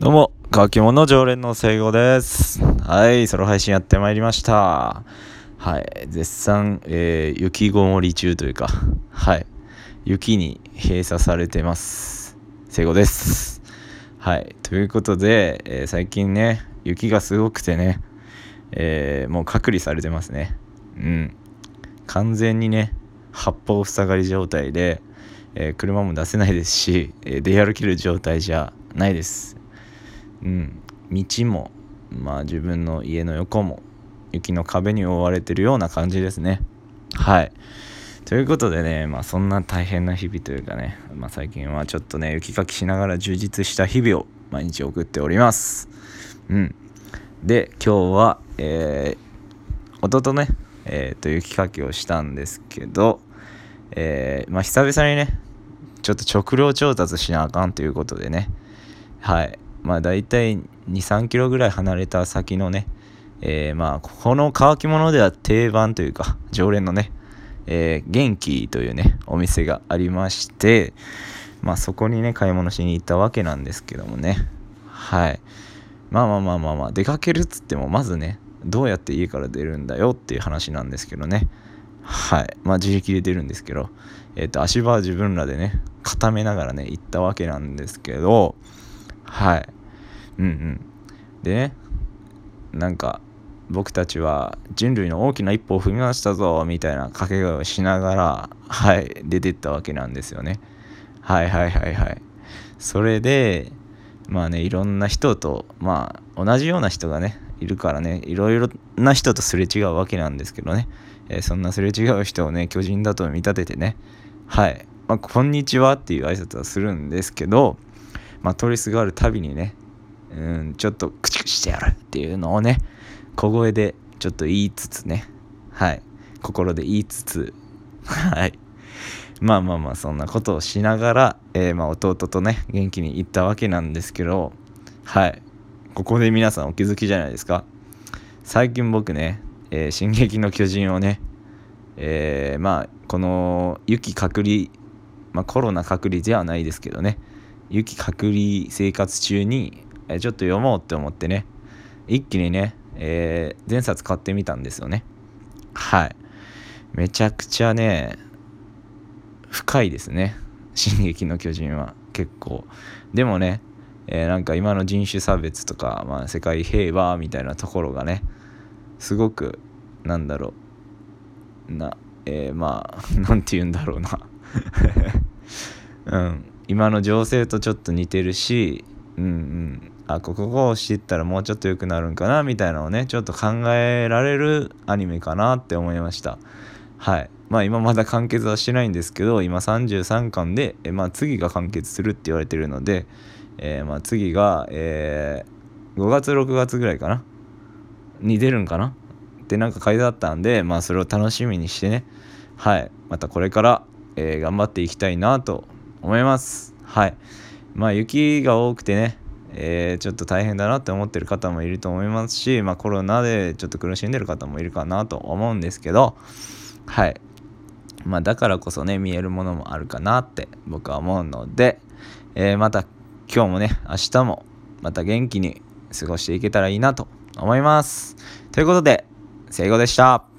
どうも、乾き物常連の聖子です。はい、ソロ配信やってまいりました。はい、絶賛、えー、雪ごもり中というか、はい、雪に閉鎖されてます。聖子です。はい、ということで、えー、最近ね、雪がすごくてね、えー、もう隔離されてますね。うん。完全にね、八方塞がり状態で、え車も出せないですし、え出歩ける状態じゃないです。うん、道も、まあ、自分の家の横も雪の壁に覆われてるような感じですね。はい。ということでね、まあ、そんな大変な日々というかね、まあ、最近はちょっとね、雪かきしながら充実した日々を毎日送っております。うん。で、今日は、えー、弟ね、えー、と雪かきをしたんですけど、えー、まあ、久々にね、ちょっと食料調達しなあかんということでね、はい。まあ大体2、3キロぐらい離れた先のね、えー、まあこの乾き物では定番というか常連のね、えー、元気というねお店がありましてまあそこにね買い物しに行ったわけなんですけどもね。はい。まあまあまあまあまあ出かけるっつってもまずねどうやって家から出るんだよっていう話なんですけどね。はい。まあ自力で出るんですけどえっ、ー、と足場は自分らでね固めながらね行ったわけなんですけどはい。うんうん。でねなんか僕たちは人類の大きな一歩を踏みましたぞみたいな掛け声をしながらはい出てったわけなんですよね。はいはいはいはい。それでまあねいろんな人とまあ同じような人がねいるからねいろいろな人とすれ違うわけなんですけどね、えー、そんなすれ違う人をね巨人だと見立ててね。はい。まあ、こんにちはっていう挨拶はするんですけどまあ、通りすがるたびにね、うん、ちょっとクチクチしてやるっていうのをね、小声でちょっと言いつつね、はい、心で言いつつ、はい、まあまあまあそんなことをしながら、えー、ま弟とね、元気に行ったわけなんですけど、はい、ここで皆さんお気づきじゃないですか。最近僕ね、えー、進撃の巨人をね、えー、まあこの雪隔離、まあ、コロナ隔離ではないですけどね雪隔離生活中に、えちょっと読もうって思ってね。一気にね、えー、前冊買ってみたんですよね。はい。めちゃくちゃね深いですね「進撃の巨人」は。結構。でもね、えー、なんか今の人種差別とか、まあ、世界平和みたいなところがねすごくなんだろう。なえー、まあ 何て言うんだろうな。うん。今の情勢とちょっと似てるしうんうん。あここを知ったらもうちょっと良くなるんかなみたいなのをねちょっと考えられるアニメかなって思いました。はい。まあ今まだ完結はしてないんですけど今33巻でえまあ次が完結するって言われてるので、えー、まあ次が、えー、5月6月ぐらいかな？に出るんかな？ってなんか書いてあったんでまあそれを楽しみにしてね。はい。またこれから、えー、頑張っていきたいなと思います。はい。まあ雪が多くてね、えー、ちょっと大変だなって思ってる方もいると思いますし、まあ、コロナでちょっと苦しんでる方もいるかなと思うんですけど、はい。まあ、だからこそね、見えるものもあるかなって僕は思うので、えー、また今日もね、明日もまた元気に過ごしていけたらいいなと思います。ということで、聖子でした。